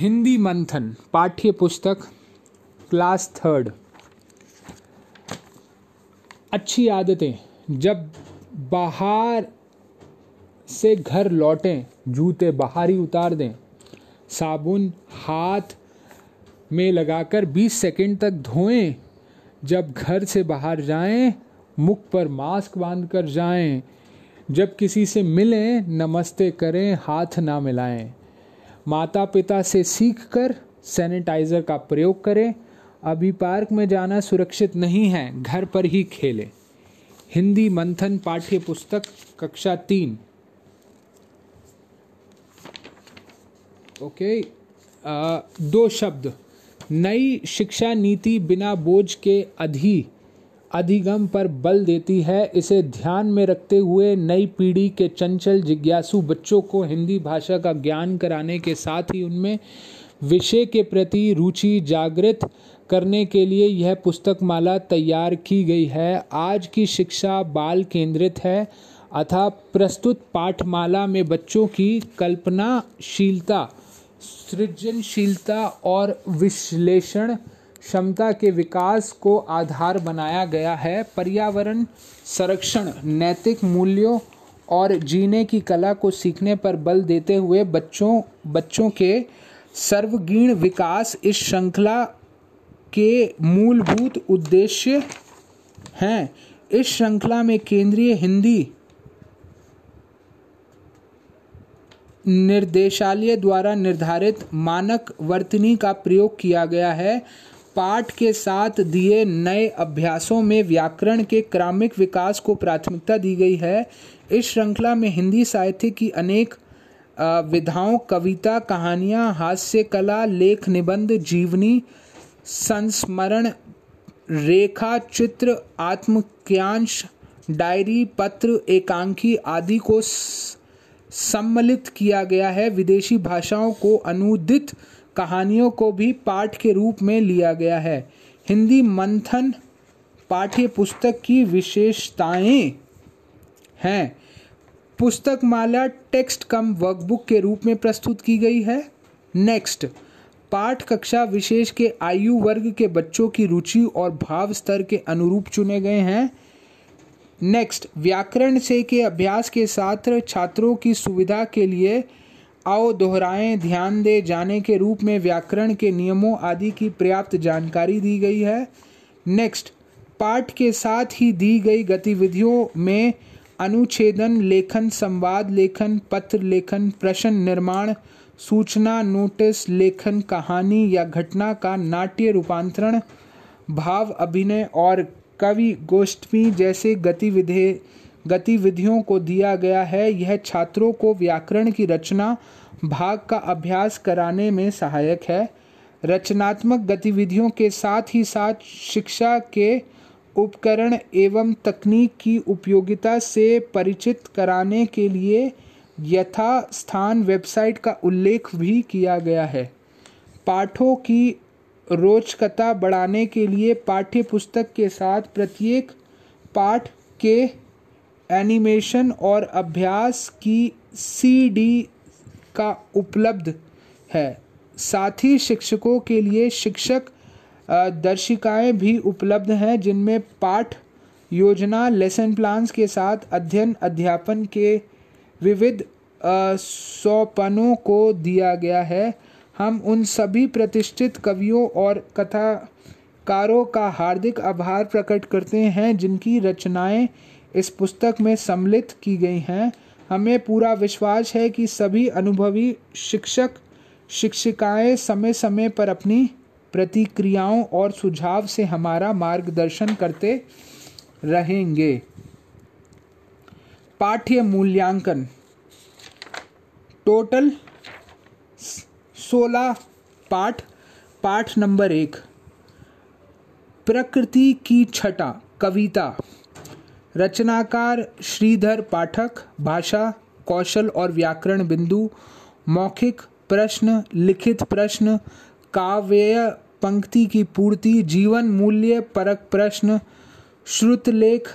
हिंदी मंथन पाठ्य पुस्तक क्लास थर्ड। अच्छी आदतें। जब बाहर से घर लौटें, जूते बाहर ही उतार दें। साबुन हाथ में लगाकर 20 सेकंड तक धोएँ। जब घर से बाहर जाएँ, मुख पर मास्क बांधकर जाएँ। जब किसी से मिलें, नमस्ते करें, हाथ ना मिलाएँ। माता पिता से सीख कर सैनिटाइज़र का प्रयोग करें। अभी पार्क में जाना सुरक्षित नहीं है घर पर ही खेलें। हिंदी मंथन पाठ्य पुस्तक कक्षा तीन। ओके आ, दो शब्द। नई शिक्षा नीति बिना बोझ के अधि। अधिगम पर बल देती है। इसे ध्यान में रखते हुए नई पीढ़ी के चंचल जिज्ञासु बच्चों को हिंदी भाषा का ज्ञान कराने के साथ ही उनमें विषय के प्रति रुचि जागृत करने के लिए यह पुस्तक माला तैयार की गई है। आज की शिक्षा बाल केंद्रित है, अथा प्रस्तुत पाठमाला में बच्चों की कल्पनाशीलता, सृजनशीलता और विश्लेषण क्षमता के विकास को आधार बनाया गया है। पर्यावरण संरक्षण, नैतिक मूल्यों और जीने की कला को सीखने पर बल देते हुए बच्चों बच्चों के सर्वगीण विकास इस श्रृंखला के मूलभूत उद्देश्य हैं। इस श्रृंखला में केंद्रीय हिंदी निर्देशालय द्वारा निर्धारित मानक वर्तनी का प्रयोग किया गया है। पाठ के साथ दिए नए अभ्यासों में व्याकरण के क्रमिक विकास को प्राथमिकता दी गई है। इस श्रृंखला में हिंदी साहित्य की अनेक विधाओं, कविता, कहानियाँ, हास्य, कला, लेख, निबंध, जीवनी, संस्मरण, रेखा, चित्र आत्मक्यांश डायरी, पत्र, एकांकी आदि को सम्मिलित किया गया है। विदेशी भाषाओं को अनुदित कहानियों को भी पाठ के रूप में लिया गया है। हिंदी मंथन पाठ्य पुस्तक की विशेषताएँ हैं। पुस्तक माला टेक्स्ट कम वर्कबुक के रूप में प्रस्तुत की गई है। नेक्स्ट, पाठ कक्षा विशेष के आयु वर्ग के बच्चों की रुचि और भाव स्तर के अनुरूप चुने गए हैं। नेक्स्ट, व्याकरण से के अभ्यास के साथ छात्रों की सुविधा के लिए आओ दोहराएँ, ध्यान दे, जाने के रूप में व्याकरण के नियमों आदि की पर्याप्त जानकारी दी गई है। नेक्स्ट पाठ के साथ ही दी गई गतिविधियों में अनुच्छेदन, लेखन, संवाद, लेखन, पत्र लेखन, प्रश्न निर्माण, सूचना, नोटिस, लेखन, कहानी या घटना का नाट्य रूपांतरण, भाव, अभिनय और कवि गोष्ठी जैसे गतिविधि गतिविधियों को दिया गया है। यह छात्रों को व्याकरण की रचना, भाग का अभ्यास कराने में सहायक है। रचनात्मक गतिविधियों के साथ ही साथ शिक्षा के उपकरण एवं तकनीक की उपयोगिता से परिचित कराने के लिए यथा स्थान वेबसाइट का उल्लेख भी किया गया है। पाठों की रोचकता बढ़ाने के लिए पाठ्य पुस्तक के साथ प्रत्येक पाठ के एनिमेशन और अभ्यास की सीडी का उपलब्ध है। साथ ही शिक्षकों के लिए शिक्षक दर्शिकाएँ भी उपलब्ध हैं, जिनमें पाठ, योजना लेसन प्लान्स के साथ अध्ययन, अध्यापन के विविध सौपनों को दिया गया है। हम उन सभी प्रतिष्ठित कवियों और कथाकारों का हार्दिक आभार प्रकट करते हैं, जिनकी रचनाएँ इस पुस्तक में सम्मिलित की गई हैं। हमें पूरा विश्वास है कि सभी अनुभवी शिक्षक, शिक्षिकाएँ समय समय पर अपनी प्रतिक्रियाओं और सुझाव से हमारा मार्गदर्शन करते रहेंगे। पाठ्य मूल्यांकन। टोटल सोलह पाठ पाठ नंबर एक। प्रकृति की छटा, कविता। रचनाकार श्रीधर पाठक, भाषा, कौशल और व्याकरण बिंदु, मौखिक प्रश्न, लिखित प्रश्न काव्य पंक्ति की पूर्ति, जीवन मूल्य परक प्रश्न श्रुतलेख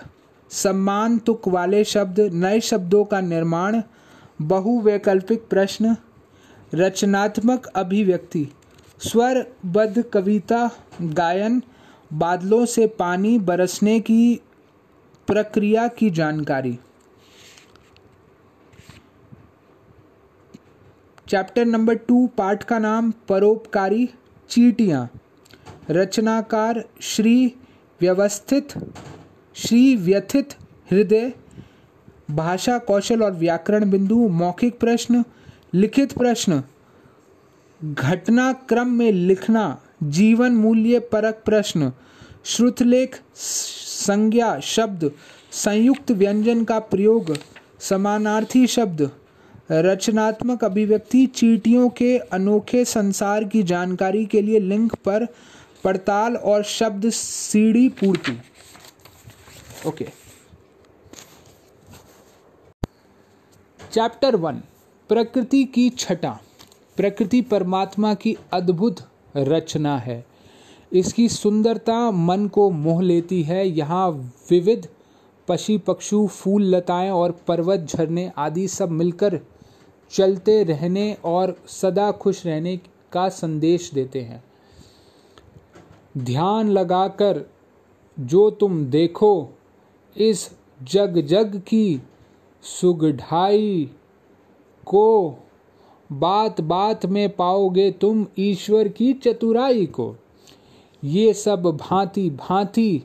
सम्मान तुक वाले शब्द, नए शब्दों का निर्माण बहुवैकल्पिक प्रश्न, रचनात्मक अभिव्यक्ति स्वरबद्ध कविता, गायन, बादलों से पानी बरसने की प्रक्रिया की जानकारी। चैप्टर नंबर टू पाठ का नाम परोपकारी चीटियाँ। रचनाकार श्री व्यवस्थित, श्री व्यथित हृदय, भाषा कौशल और व्याकरण बिंदु, मौखिक प्रश्न, लिखित प्रश्न। घटनाक्रम में लिखना, जीवन मूल्य परक प्रश्न। श्रुतलेख, संज्ञा शब्द, संयुक्त व्यंजन का प्रयोग, समानार्थी शब्द, रचनात्मक अभिव्यक्ति, चीटियों के अनोखे संसार की जानकारी के लिए लिंक पर पड़ताल और शब्द सीढ़ी पूर्ति। ओके। चैप्टर वन प्रकृति की छटा। प्रकृति परमात्मा की अद्भुत रचना है। इसकी सुंदरता मन को मोह लेती है। यहाँ विविध पशु पक्षु, फूल लताएँ और पर्वत झरने आदि सब मिलकर चलते रहने और सदा खुश रहने का संदेश देते हैं। ध्यान लगाकर जो तुम देखो, इस जग जग की सुगढ़ाई को बात बात में पाओगे तुम ईश्वर की चतुराई को। ये सब भांति भांति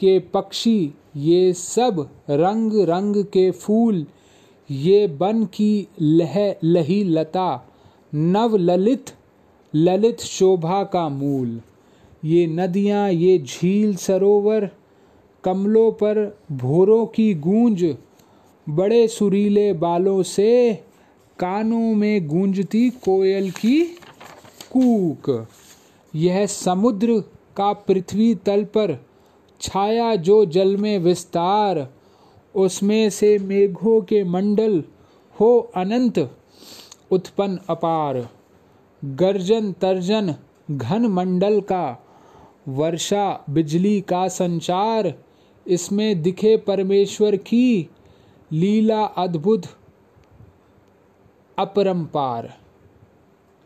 के पक्षी, ये सब रंग रंग के फूल, ये बन की लह लही लता नव ललित ललित शोभा का मूल। ये नदियाँ, ये झील सरोवर, कमलों पर भोरों की गूंज, बड़े सुरीले बालों से कानों में गूंजती कोयल की कूक। यह समुद्र का पृथ्वी तल पर छाया जो जल में विस्तार, उसमें से मेघों के मंडल हो अनंत, उत्पन्न अपार। गर्जन तर्जन घन मंडल का, वर्षा बिजली का संचार, इसमें दिखे परमेश्वर की लीला अद्भुत अपरंपार।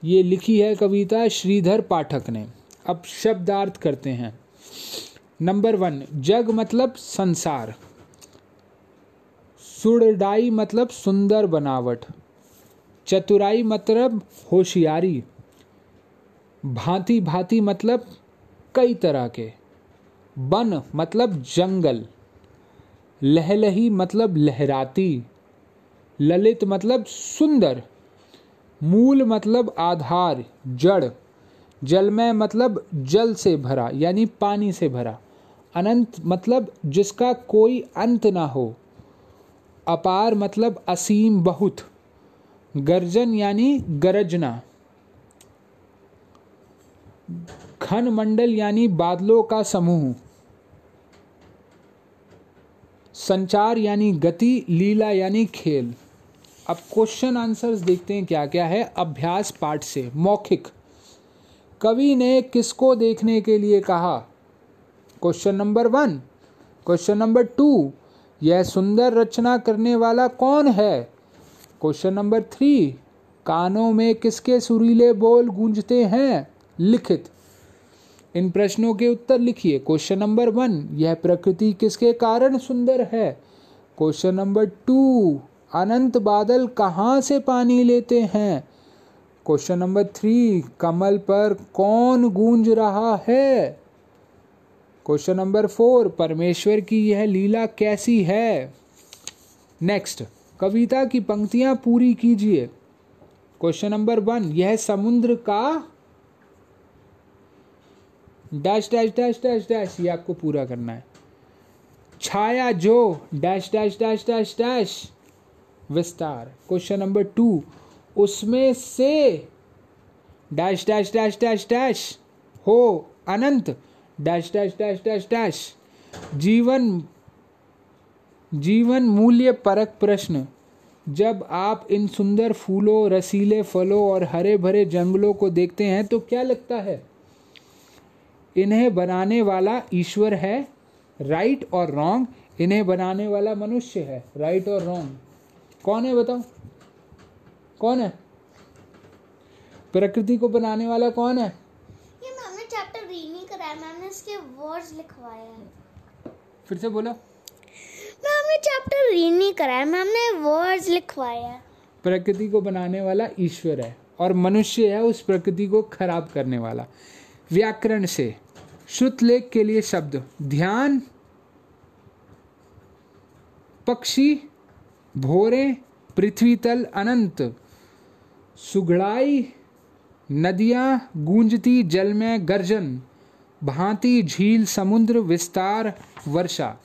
ये लिखी है कविता श्रीधर पाठक ने। अब शब्दार्थ करते हैं। नंबर वन, जग मतलब संसार। सुड़डाई मतलब सुंदर बनावट। चतुराई मतलब होशियारी। भांति भांति मतलब कई तरह के। बन मतलब जंगल। लहलही मतलब लहराती। ललित मतलब सुंदर। मूल मतलब आधार, जड़। जलमय मतलब जल से भरा, यानी पानी से भरा। अनंत मतलब जिसका कोई अंत ना हो। अपार मतलब असीम बहुत। गर्जन यानी गरजना। घन मंडल यानी बादलों का समूह। संचार यानी गति, लीला यानी खेल। अब क्वेश्चन आंसर्स देखते हैं क्या क्या है अभ्यास पाठ से। मौखिक। कवि ने किसको देखने के लिए कहा? Question number one question number two यह सुंदर रचना करने वाला कौन है? क्वेश्चन नंबर थ्री कानों में किसके सुरीले बोल गूंजते हैं? लिखित। इन प्रश्नों के उत्तर लिखिए। क्वेश्चन नंबर वन यह प्रकृति किसके कारण सुंदर है? क्वेश्चन नंबर टू अनंत बादल कहाँ से पानी लेते हैं? क्वेश्चन नंबर थ्री कमल पर कौन गूंज रहा है? क्वेश्चन नंबर फोर परमेश्वर की यह लीला कैसी है? नेक्स्ट कविता की पंक्तियाँ पूरी कीजिए। क्वेश्चन नंबर वन यह समुद्र का dash dash dash dash dash, ये आपको पूरा करना है। छाया जो, dash dash dash dash dash. विस्तार। क्वेश्चन नंबर टू, उसमें से dash dash dash dash dash, हो, अनंत, dash dash dash dash dash, जीवन जीवन मूल्य परक प्रश्न। जब आप इन सुंदर फूलों, रसीले फलों और हरे भरे जंगलों को देखते हैं तो क्या लगता है? इन्हें बनाने वाला ईश्वर है, राइट और रॉन्ग? इन्हें बनाने वाला मनुष्य है, राइट और रॉन्ग। कौन है बताओ? कौन है? प्रकृति को बनाने वाला कौन है? ये मैम ने चैप्टर रीड नहीं कराया मैम ने इसके वर्ड्स लिखवाए हैं। फिर से बोलो। मैम ने चैप्टर रीड नहीं कराया मैम ने वर्ड्स लिखवाए हैं। प्रकृति को बनाने वाला ईश्वर है और मनुष्य है उस प्रकृति को खराब करने वाला। व्याकरण से श्रुतलेख के लिए शब्द ध्यान पक्षी भोरे पृथ्वी तल अनंत, सुगड़ाई नदियाँ गूंजती जल में गर्जन, भांति झील समुद्र विस्तार वर्षा।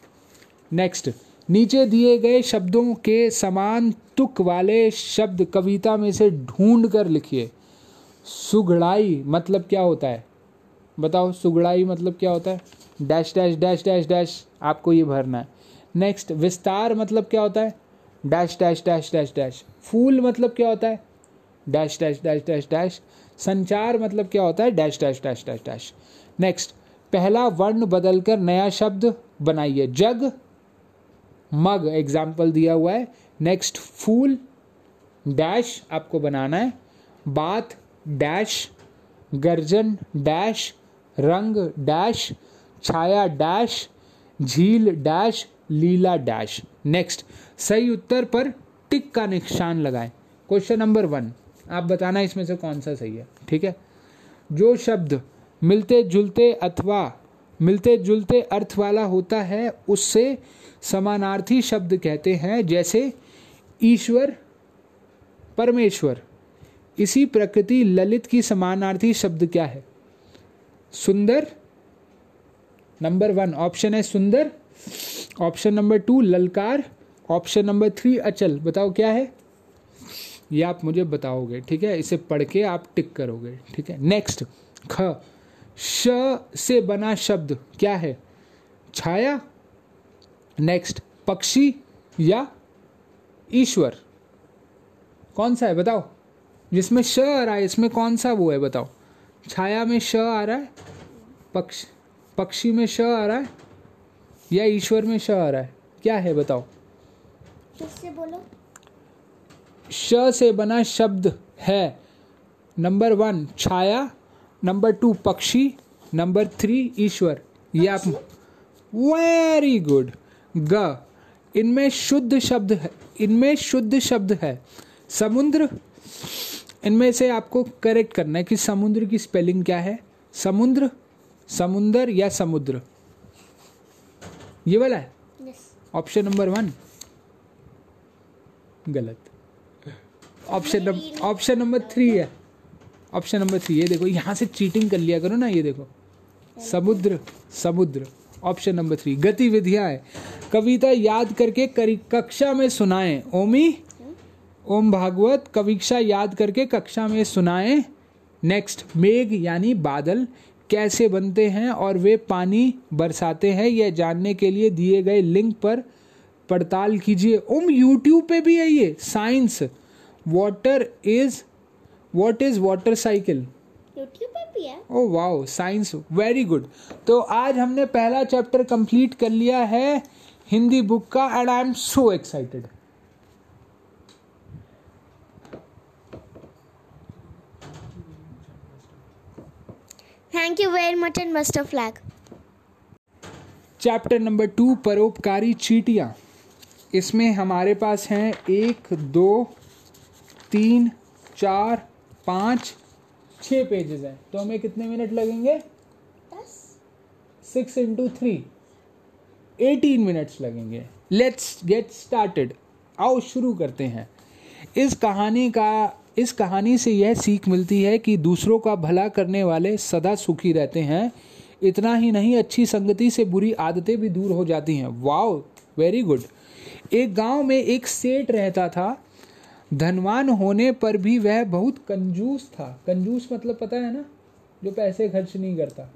नेक्स्ट नीचे दिए गए शब्दों के समान तुक वाले शब्द कविता में से ढूंढ कर लिखिए। सुगड़ाई मतलब क्या होता है? बताओ, सुगड़ाई मतलब क्या होता है? Dash dash dash dash dash आपको ये भरना है। नेक्स्ट विस्तार मतलब क्या होता है? Dash dash dash dash dash. फूल मतलब क्या होता है? Dash dash dash dash dash. संचार मतलब क्या होता है? Dash dash dash dash dash. Next पहला वर्ण बदलकर नया शब्द बनाइए। जग, मग एग्ज़ाम्पल दिया हुआ है। नेक्स्ट फूल, डैश आपको बनाना है। बात, डैश। गर्जन, डैश। रंग, डैश। छाया, डैश। झील, डैश। लीला, डैश। नेक्स्ट सही उत्तर पर टिक का निशान लगाएँ। क्वेश्चन नंबर वन आप बताना इसमें से कौन सा सही है। ठीक है? जो शब्द मिलते जुलते अथवा मिलते जुलते अर्थ वाला होता है, उससे समानार्थी शब्द कहते हैं, जैसे ईश्वर, परमेश्वर। इसी प्रकृति ललित की समानार्थी शब्द क्या है? सुंदर। नंबर वन ऑप्शन है सुंदर। ऑप्शन नंबर टू, ललकार। ऑप्शन नंबर थ्री, अचल। बताओ क्या है? ये आप मुझे बताओगे, ठीक है? इसे पढ़ के आप टिक करोगे, ठीक है? नेक्स्ट ख। श से बना शब्द क्या है? छाया। नेक्स्ट पक्षी या ईश्वर। कौन सा है? बताओ। जिसमें श आ रहा है, इसमें कौन सा वो है? बताओ। छाया में श आ रहा है, पक्ष पक्षी में श आ रहा है या ईश्वर में श आ रहा है? क्या है बताओ? किससे बोलो? श से बना शब्द है। नंबर वन छाया। नंबर टू पक्षी। नंबर थ्री ईश्वर। ये आप वेरी गुड ग इनमें शुद्ध शब्द है। इनमें शुद्ध शब्द है। समुद्र इनमें से आपको करेक्ट करना है कि समुद्र की स्पेलिंग क्या है? समुद्र समुंदर या समुद्र? ये वाला है? ऑप्शन नंबर वन गलत। Option number option number three है। ऑप्शन नंबर थ्री ये देखो यहाँ से चीटिंग कर लिया करो ना ये देखो। समुद्र समुद्र। ऑप्शन नंबर थ्री गतिविधियाँ है। कविता याद करके करी- कक्षा में सुनाएँ। ओमी? ओम भागवत कविक्षा याद करके कक्षा में सुनाएँ। नेक्स्ट मेघ यानी बादल। कैसे बनते हैं और वे पानी बरसाते हैं यह जानने के लिए दिए गए लिंक पर पड़ताल कीजिए। ओम यूट्यूब पे भी है ये science. Water is what is water cycle YouTube पे भी है। Oh wow science very good तो आज हमने पहला चैप्टर कंप्लीट कर लिया है हिंदी बुक का and I am so excited thank you very much and best of luck chapter number two परोपकारी चीटियाँ। इसमें हमारे पास हैं एक दो तीन चार पाँच छः पेजेस हैं। तो हमें कितने मिनट लगेंगे? दस। Six into three eighteen minutes लगेंगे। लेट्स गेट स्टार्टेड आओ शुरू करते हैं। इस कहानी का इस कहानी से यह सीख मिलती है कि दूसरों का भला करने वाले सदा सुखी रहते हैं। इतना ही नहीं, अच्छी संगति से बुरी आदतें भी दूर हो जाती हैं। Wow, very good. एक गाँव में एक सेठ रहता था। धनवान होने पर भी वह बहुत कंजूस था। कंजूस मतलब पता है ना? जो पैसे खर्च नहीं करता।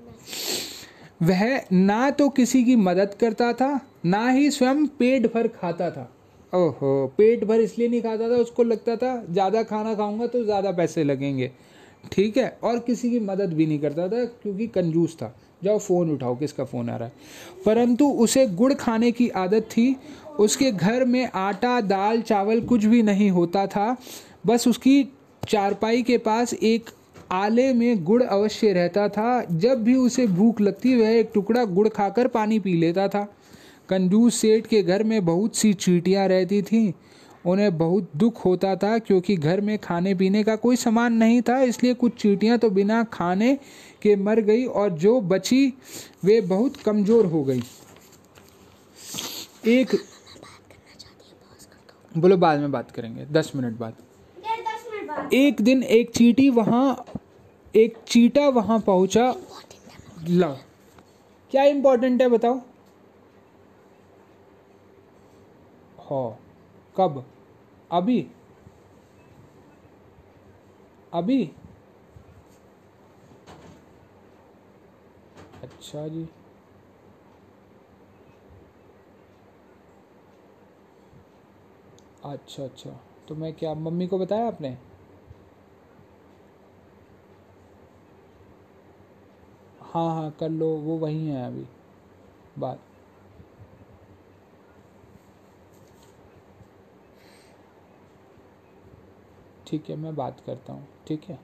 वह ना तो किसी की मदद करता था, ना ही स्वयं पेट भर खाता था। ओहो, पेट भर इसलिए नहीं खाता था, उसको लगता था, ज़्यादा खाना खाऊँगा तो ज़्यादा पैसे लगेंगे। ठीक है, और किसी की मदद भी नहीं करता था, क्योंकि कंजूस था। जाओ, फ़ोन उठाओ, किसका फ़ोन आ रहा है। परंतु उसे गुड़ खाने की आदत थी। उसके घर में आटा, दाल, चावल कुछ भी नहीं होता था। बस उसकी चारपाई के पास एक आले में गुड़ अवश्य रहता था। जब भी उसे भूख लगती, वह एक टुकड़ा गुड़ खाकर पानी पी लेता था। कंजूस सेठ के घर में बहुत सी चीटियाँ रहती थीं। उन्हें बहुत दुख होता था क्योंकि घर में खाने पीने का कोई सामान नहीं था इसलिए कुछ चीटियाँ तो बिना खाने के मर गई और जो बची वे बहुत कमज़ोर हो गई। एक बोलो बाद में बात करेंगे। दस मिनट बाद। एक दिन एक चीटी वहाँ एक चीटा वहाँ पहुँचा। ला क्या इम्पोर्टेंट है बताओ? हाँ। कब? अभी। अभी। अच्छा जी। अच्छा अच्छा। तो मैं क्या, मम्मी को बताया आपने? हाँ हाँ कर लो, वो वहीं है अभी। बात। ठीक है मैं बात करता हूँ ठीक है?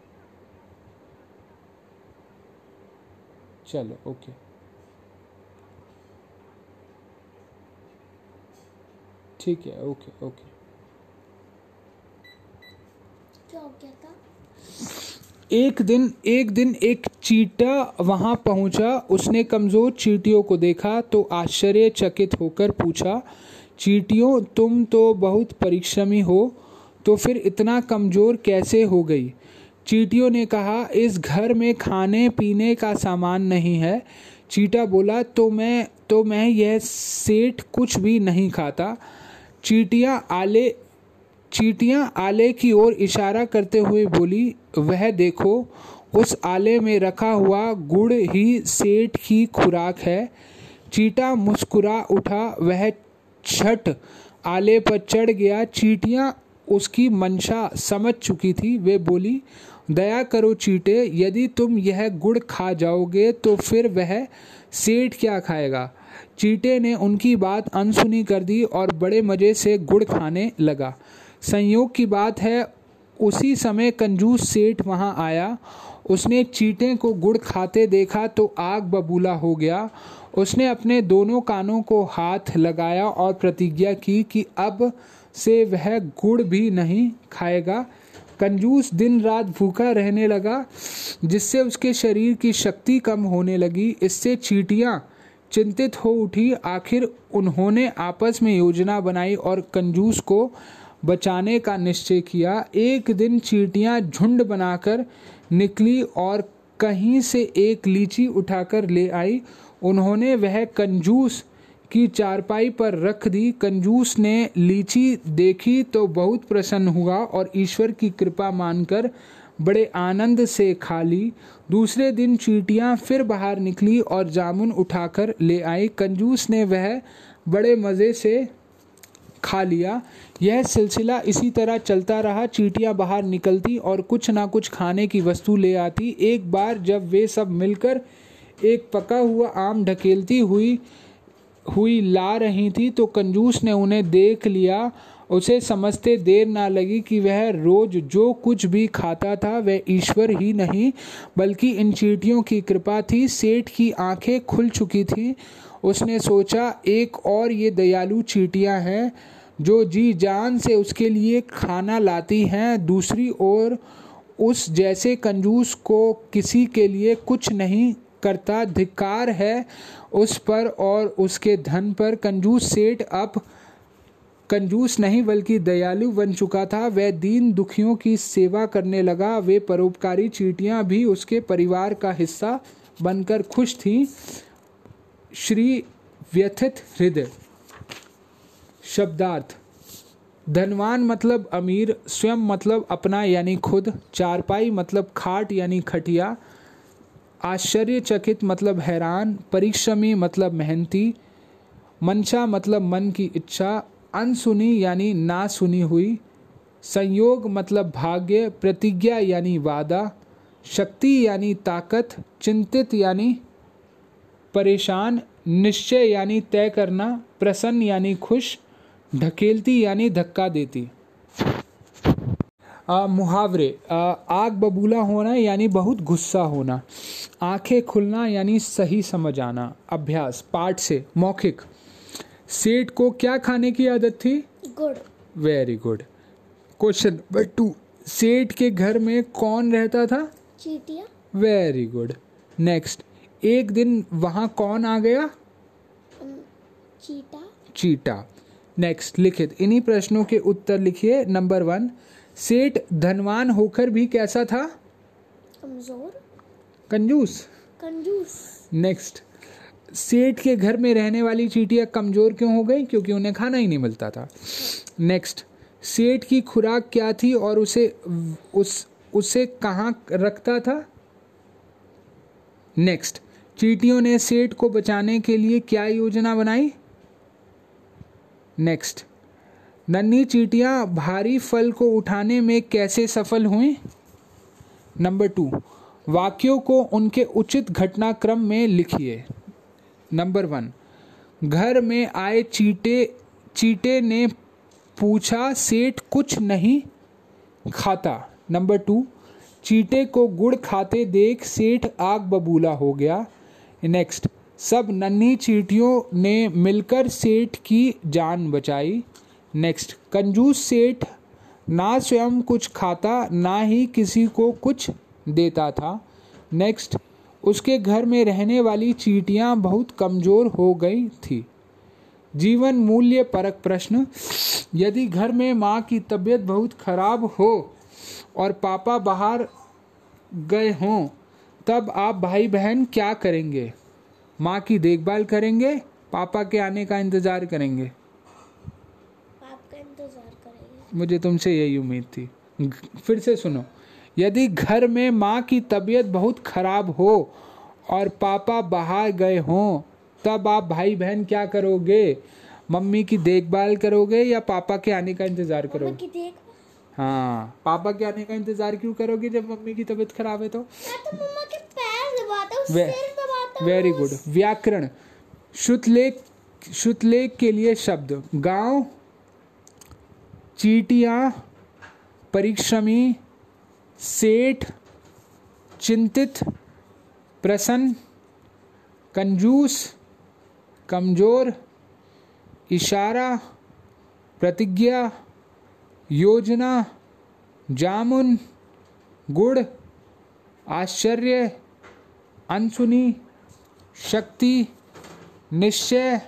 चलो ओके। ठीक है ओके ओके। क्या हो गया था? एक दिन एक दिन एक चीटा वहाँ पहुँचा उसने कमज़ोर चीटियों को देखा तो आश्चर्यचकित होकर पूछा चीटियों तुम तो बहुत परिश्रमी हो तो फिर इतना कमज़ोर कैसे हो गई? चीटियों ने कहा, इस घर में खाने पीने का सामान नहीं है। चीटा बोला तो मैं तो मैं यह सेठ कुछ भी नहीं खाता। चीटियाँ आले चीटियाँ आले की ओर इशारा करते हुए बोली, वह देखो, उस आले में रखा हुआ गुड़ ही सेठ की खुराक है। चीटा मुस्कुरा उठा, वह छठ आले पर चढ़ गया। चीटियाँ उसकी मंशा समझ चुकी थी, वे बोली, दया करो चीटे, यदि तुम यह गुड़ खा जाओगे तो फिर वह सेठ क्या खाएगा? चीटे ने उनकी बात अनसुनी कर दी और बड़े मज़े से गुड़ खाने लगा। संयोग की बात है, उसी समय कंजूस सेठ वहाँ आया। उसने चीटे को गुड़ खाते देखा तो आग बबूला हो गया। उसने अपने दोनों कानों को हाथ लगाया और प्रतिज्ञा की कि अब से वह गुड़ भी नहीं खाएगा। कंजूस दिन रात भूखा रहने लगा, जिससे उसके शरीर की शक्ति कम होने लगी। इससे चीटियाँ चिंतित हो उठी। आखिर उन्होंने आपस में योजना बनाई और कंजूस को बचाने का निश्चय किया। एक दिन चीटियाँ झुंड बनाकर निकली और कहीं से एक लीची उठाकर ले आई। उन्होंने वह कंजूस की चारपाई पर रख दी, कंजूस ने लीची देखी तो बहुत प्रसन्न हुआ और ईश्वर की कृपा मानकर बड़े आनंद से खा ली। दूसरे दिन चीटियाँ फिर बाहर निकली और जामुन उठाकर ले आई। कंजूस ने वह बड़े मज़े से खा लिया। यह सिलसिला इसी तरह चलता रहा। चीटियाँ बाहर निकलती और कुछ ना कुछ खाने की वस्तु ले आती। एक बार जब वे सब मिलकर एक पका हुआ आम ढकेलती हुई हुई ला रही थी तो कंजूस ने उन्हें देख लिया। उसे समझते देर ना लगी कि वह रोज जो कुछ भी खाता था, वह ईश्वर ही नहीं, बल्कि इन चीटियों की कृपा थी। सेठ की आँखें खुल चुकी थी। उसने सोचा, एक और ये दयालु चीटियाँ हैं, जो जी जान से उसके लिए खाना लाती हैं। दूसरी ओर, उस जैसे कंजूस को किसी के लिए कुछ नहीं करता धिक्कार है उस पर और उसके धन पर। कंजूस सेठ अब कंजूस नहीं, बल्कि दयालु बन चुका था। वह दीन दुखियों की सेवा करने लगा। वे परोपकारी चीटियाँ भी उसके परिवार का हिस्सा बनकर खुश थीं। श्री व्यथित हृदय। शब्दार्थ। धनवान मतलब अमीर, स्वयं मतलब अपना यानी खुद। चारपाई मतलब खाट यानी खटिया। आश्चर्यचकित मतलब हैरान, परिश्रमी मतलब मेहनती, मंशा मतलब मन की इच्छा, अनसुनी यानी ना सुनी हुई, संयोग मतलब भाग्य, प्रतिज्ञा यानी वादा, शक्ति यानी ताकत, चिंतित यानी परेशान, निश्चय यानी तय करना, प्रसन्न यानी खुश, ढकेलती यानी धक्का देती। मुहावरे आग बबूला होना यानी बहुत गुस्सा होना आँखें खुलना यानी सही समझ आना अभ्यास पाठ से मौखिक। सेठ को क्या खाने की आदत थी? Good. Very good question number two सेठ के घर में कौन रहता था? चीटिया। वेरी गुड नेक्स्ट एक दिन वहाँ कौन आ गया? चीटा। चीटा। नेक्स्ट लिखित। इन्हीं प्रश्नों के उत्तर लिखिए नंबर वन सेठ धनवान होकर भी कैसा था? कमज़ोर। कंजूस। कंजूस। नेक्स्ट सेठ के घर में रहने वाली चीटियाँ कमज़ोर क्यों हो गई? क्योंकि उन्हें खाना ही नहीं मिलता था। नेक्स्ट सेठ की खुराक क्या थी और उसे उस उसे कहाँ रखता था? नेक्स्ट चीटियों ने सेठ को बचाने के लिए क्या योजना बनाई? नेक्स्ट नन्ही चीटियाँ भारी फल को उठाने में कैसे सफल हुई? नंबर टू, वाक्यों को उनके उचित घटनाक्रम में लिखिए। नंबर वन, घर में आए चीटे चीटे ने पूछा, सेठ, कुछ नहीं खाता? नंबर टू, चीटे को गुड़ खाते देख, सेठ, आग बबूला हो गया। नेक्स्ट, सब नन्ही चीटियों ने मिलकर सेठ की जान बचाई। नेक्स्ट कंजूस सेठ ना स्वयं कुछ खाता, ना ही किसी को कुछ देता था। नेक्स्ट उसके घर में रहने वाली चीटियाँ बहुत कमज़ोर हो गई थी। जीवन मूल्य परक प्रश्न, यदि घर में माँ की तबीयत बहुत खराब हो और पापा बाहर गए हों, तब आप भाई बहन क्या करेंगे? माँ की देखभाल करेंगे? पापा के आने का इंतज़ार करेंगे? मुझे तुमसे यही उम्मीद थी। फिर से सुनो। यदि घर में माँ की तबीयत बहुत खराब हो और पापा बाहर गए हों तब आप भाई बहन क्या करोगे? मम्मी की देखभाल करोगे या पापा के आने का इंतज़ार करोगे? हाँ पापा के आने का इंतज़ार क्यों करोगे जब मम्मी की तबीयत खराब है तो? तो मम्मा के पैर दबाता हूँ वे- सिर दबाता हूँ वेरी गुड व्याकरण। शुतलेख शुतलेख के लिए शब्द। गाँव चीटियाँ, परिश्रमी, सेठ, चिंतित, प्रसन्न, कंजूस, कमज़ोर, इशारा, प्रतिज्ञा, योजना, जामुन, गुड़, आश्चर्य, अनसुनी, शक्ति, निश्चय,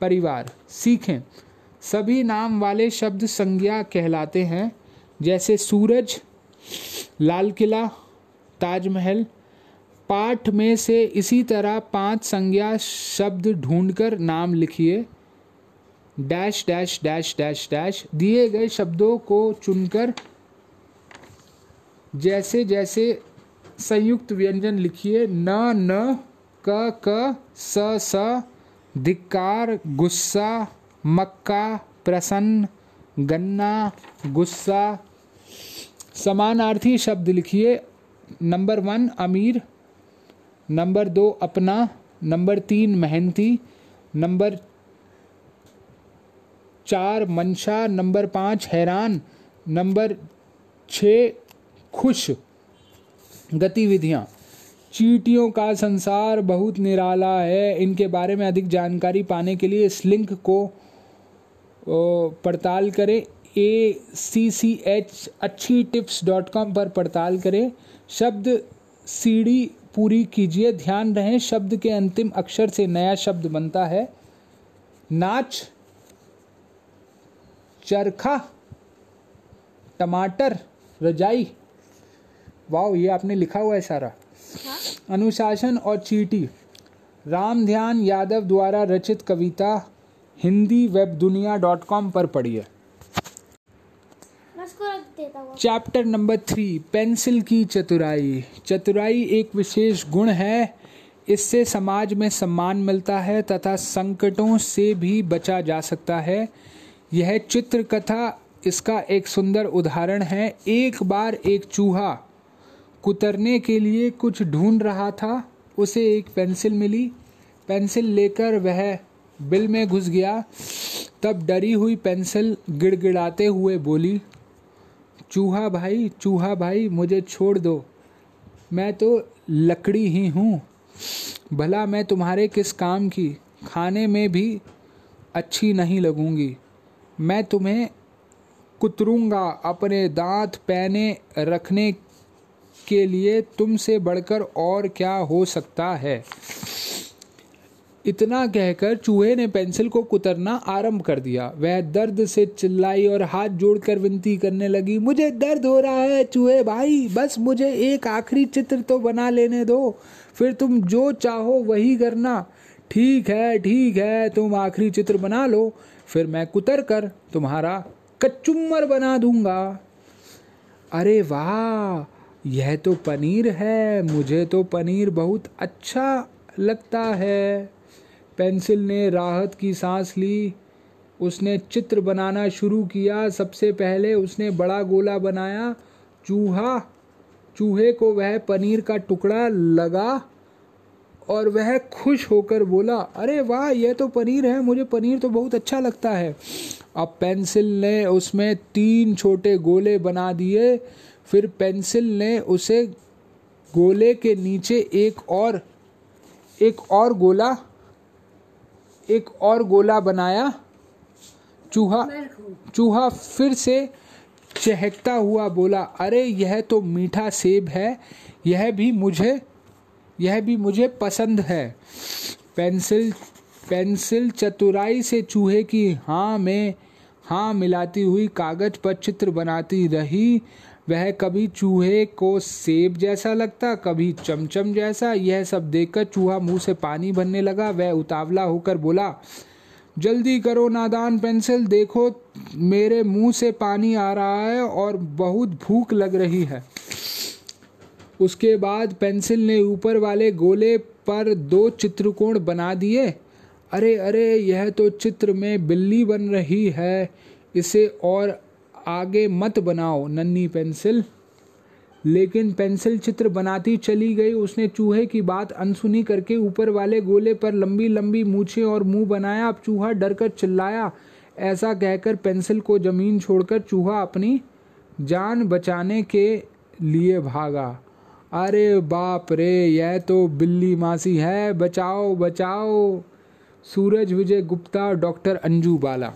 परिवार। सीखें। सभी नाम वाले शब्द संज्ञा कहलाते हैं, जैसे सूरज, लाल किला, ताजमहल। पाठ में से इसी तरह पाँच संज्ञा शब्द ढूंढकर नाम लिखिए। Dash dash dash dash dash, दिए गए शब्दों को चुनकर जैसे जैसे संयुक्त व्यंजन लिखिए। न न, क क, स स, धिक्कार, गुस्सा मक्का, प्रसन्न, गन्ना, गुस्सा, समानार्थी शब्द लिखिए। नंबर वन, अमीर। नंबर दो, अपना। नंबर तीन, मेहनती। नंबर चार, मंशा। नंबर पाँच, हैरान। नंबर छः, खुश। गतिविधियाँ। चीटियों का संसार बहुत निराला है। इनके बारे में अधिक जानकारी पाने के लिए इस लिंक को पड़ताल करें। ए सी सी एच अच्छी टिप्स डॉट कॉम पर पड़ताल करें। शब्द सीढ़ी पूरी कीजिए। ध्यान रहे शब्द के अंतिम अक्षर से नया शब्द बनता है। नाच चरखा टमाटर रजाई। वाह ये आपने लिखा हुआ है सारा। हाँ। अनुशासन और चीटी। राम ध्यान यादव द्वारा रचित कविता हिंदी वेब दुनिया डॉट कॉम पर पढ़िए। चैप्टर नंबर थ्री पेंसिल की चतुराई। चतुराई एक विशेष गुण है। इससे समाज में सम्मान मिलता है तथा संकटों से भी बचा जा सकता है। यह चित्रकथा इसका एक सुंदर उदाहरण है। एक बार एक चूहा कुतरने के लिए कुछ ढूंढ रहा था। उसे एक पेंसिल मिली। पेंसिल लेकर वह बिल में घुस गया। तब डरी हुई पेंसिल गिड़गिड़ाते हुए बोली, चूहा भाई चूहा भाई, मुझे छोड़ दो। मैं तो लकड़ी ही हूँ। भला मैं तुम्हारे किस काम की? खाने में भी अच्छी नहीं लगूँगी। मैं तुम्हें कुतरूँगा अपने दांत पहने रखने के लिए। तुमसे बढ़कर और क्या हो सकता है? इतना कहकर चूहे ने पेंसिल को कुतरना आरंभ कर दिया। वह दर्द से चिल्लाई और हाथ जोड़कर विनती करने लगी, मुझे दर्द हो रहा है चूहे भाई, बस मुझे एक आखिरी चित्र तो बना लेने दो, फिर तुम जो चाहो वही करना। ठीक है ठीक है, तुम आखिरी चित्र बना लो, फिर मैं कुतर कर तुम्हारा कचुम्बर बना दूँगा। अरे वाह, यह तो पनीर है, मुझे तो पनीर बहुत अच्छा लगता है। पेंसिल ने राहत की सांस ली। उसने चित्र बनाना शुरू किया। सबसे पहले उसने बड़ा गोला बनाया। चूहा, चूहे को वह पनीर का टुकड़ा लगा और वह खुश होकर बोला, अरे वाह यह तो पनीर है। मुझे पनीर तो बहुत अच्छा लगता है। अब पेंसिल ने उसमें तीन छोटे गोले बना दिए। फिर पेंसिल ने उसे गोले के नीचे एक और एक और गोला एक और गोला बनाया चूहा चूहा फिर से चहकता हुआ बोला अरे यह तो मीठा सेब है यह भी मुझे यह भी मुझे पसंद है। पेंसिल पेंसिल चतुराई से चूहे की हाँ में हाँ मिलाती हुई कागज़ पर चित्र बनाती रही। वह कभी चूहे को सेब जैसा लगता, कभी चमचम जैसा। यह सब देखकर चूहा मुँह से पानी भरने लगा। वह उतावला होकर बोला, जल्दी करो नादान पेंसिल, देखो मेरे मुँह से पानी आ रहा है और बहुत भूख लग रही है। उसके बाद पेंसिल ने ऊपर वाले गोले पर दो चित्रकोण बना दिए। अरे अरे, यह तो चित्र में बिल्ली बन रही है, इसे और आगे मत बनाओ, नन्ही पेंसिल। लेकिन पेंसिल चित्र बनाती चली गई। उसने चूहे की बात अनसुनी करके ऊपर वाले गोले पर लंबी लंबी मूछे और मुँह बनाया। अब चूहा डर कर चिल्लाया। ऐसा कहकर पेंसिल को ज़मीन छोड़कर चूहा अपनी जान बचाने के लिए भागा। अरे बाप रे, यह तो बिल्ली मासी है। बचाओ बचाओ। सूरज विजय गुप्ता, डॉक्टर अंजू बाला